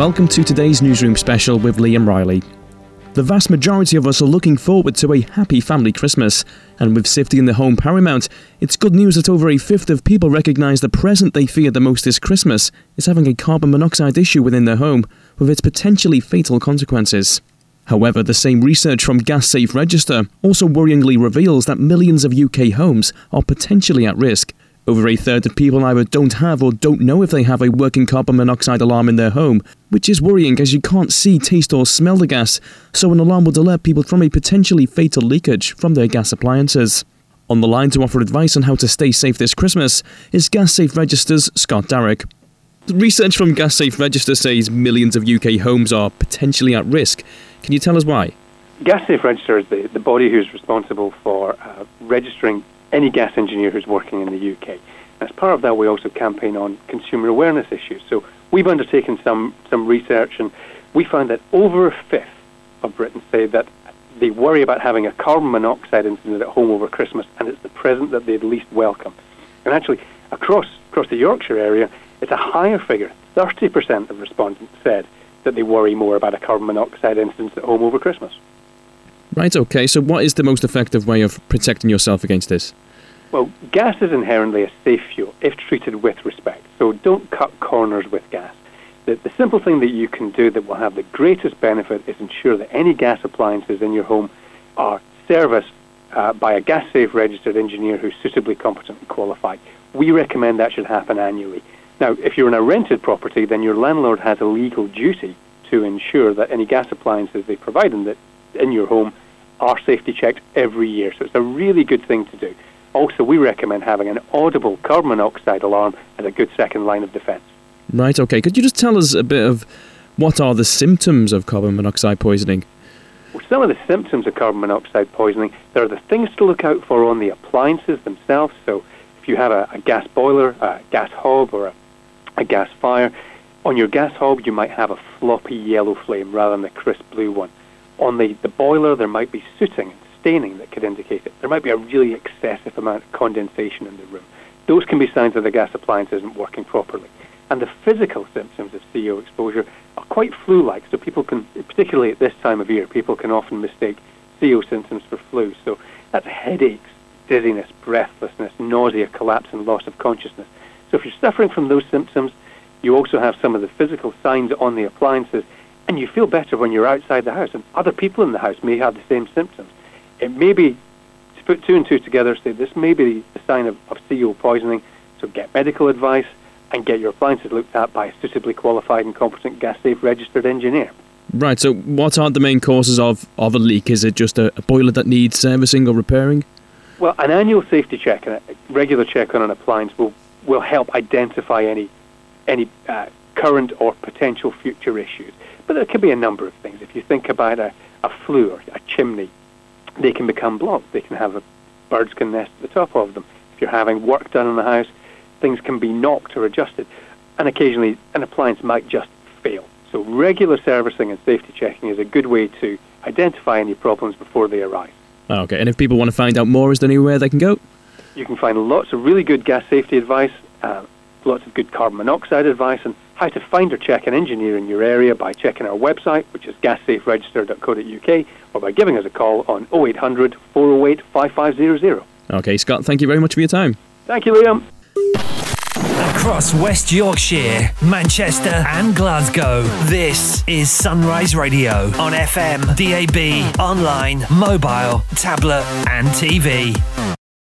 Welcome to today's newsroom special with Liam Riley. The vast majority of us are looking forward to a happy family Christmas, and with safety in the home paramount, it's good news that over a fifth of people recognise the present they fear the most this Christmas is having a carbon monoxide issue within their home, with its potentially fatal consequences. However, the same research from Gas Safe Register also worryingly reveals that millions of UK homes are potentially at risk. Over a third of people either don't have or don't know if they have a working carbon monoxide alarm in their home, which is worrying as you can't see, taste, or smell the gas, so an alarm would alert people from a potentially fatal leakage from their gas appliances. On the line to offer advice on how to stay safe this Christmas is Gas Safe Register's Scott Darroch. Research from Gas Safe Register says millions of UK homes are potentially at risk. Can you tell us why? Gas Safe Register is the, the body who's responsible for uh, registering any gas engineer who's working in the UK. As part of that, we also campaign on consumer awareness issues. So we've undertaken some, some research, and we found that over a fifth of Britons say that they worry about having a carbon monoxide incident at home over Christmas, and it's the present that they'd least welcome. And actually, across, across the Yorkshire area, it's a higher figure. 30% of respondents said that they worry more about a carbon monoxide incident at home over Christmas. Right, okay. So, what is the most effective way of protecting yourself against this? Well, gas is inherently a safe fuel if treated with respect. So, don't cut corners with gas. The, the simple thing that you can do that will have the greatest benefit is ensure that any gas appliances in your home are serviced uh, by a gas safe registered engineer who's suitably competent and qualified. We recommend that should happen annually. Now, if you're in a rented property, then your landlord has a legal duty to ensure that any gas appliances they provide in, the, in your home are safety checked every year. So it's a really good thing to do. Also, we recommend having an audible carbon monoxide alarm as a good second line of defence. Right, okay. Could you just tell us a bit of what are the symptoms of carbon monoxide poisoning? Well, some of the symptoms of carbon monoxide poisoning, there are the things to look out for on the appliances themselves. So if you have a, a gas boiler, a gas hob, or a, a gas fire, on your gas hob you might have a floppy yellow flame rather than the crisp blue one. On the, the boiler there might be sooting and staining that could indicate it. There might be a really excessive amount of condensation in the room. Those can be signs that the gas appliance isn't working properly. And the physical symptoms of CO exposure are quite flu-like, so people can, particularly at this time of year, people can often mistake CO symptoms for flu. So that's headaches, dizziness, breathlessness, nausea, collapse, and loss of consciousness. So if you're suffering from those symptoms, you also have some of the physical signs on the appliances, and you feel better when you're outside the house. And other people in the house may have the same symptoms. It may be, to put two and two together, say this may be the sign of, of CO poisoning, so get medical advice and get your appliances looked at by a suitably qualified and competent gas safe registered engineer. Right, so what are the main causes of, of a leak? Is it just a, a boiler that needs servicing or repairing? Well, an annual safety check and a regular check on an appliance will, will help identify any, any uh, current or potential future issues. But there could be a number of things. If you think about a, a flue or a chimney, they can become blocked. They can have a, birds can nest at the top of them. If you're having work done in the house, things can be knocked or adjusted, and occasionally an appliance might just fail. So regular servicing and safety checking is a good way to identify any problems before they arise. Okay, and if people want to find out more, is there anywhere they can go? You can find lots of really good gas safety advice, uh, lots of good carbon monoxide advice, and how to find or check an engineer in your area by checking our website, which is gassaferegister.co.uk, or by giving us a call on 0800 408 5500. Okay, Scott, thank you very much for your time. Thank you, Liam. Across West Yorkshire, Manchester, and Glasgow, this is Sunrise Radio on FM, DAB, online, mobile, tablet, and TV.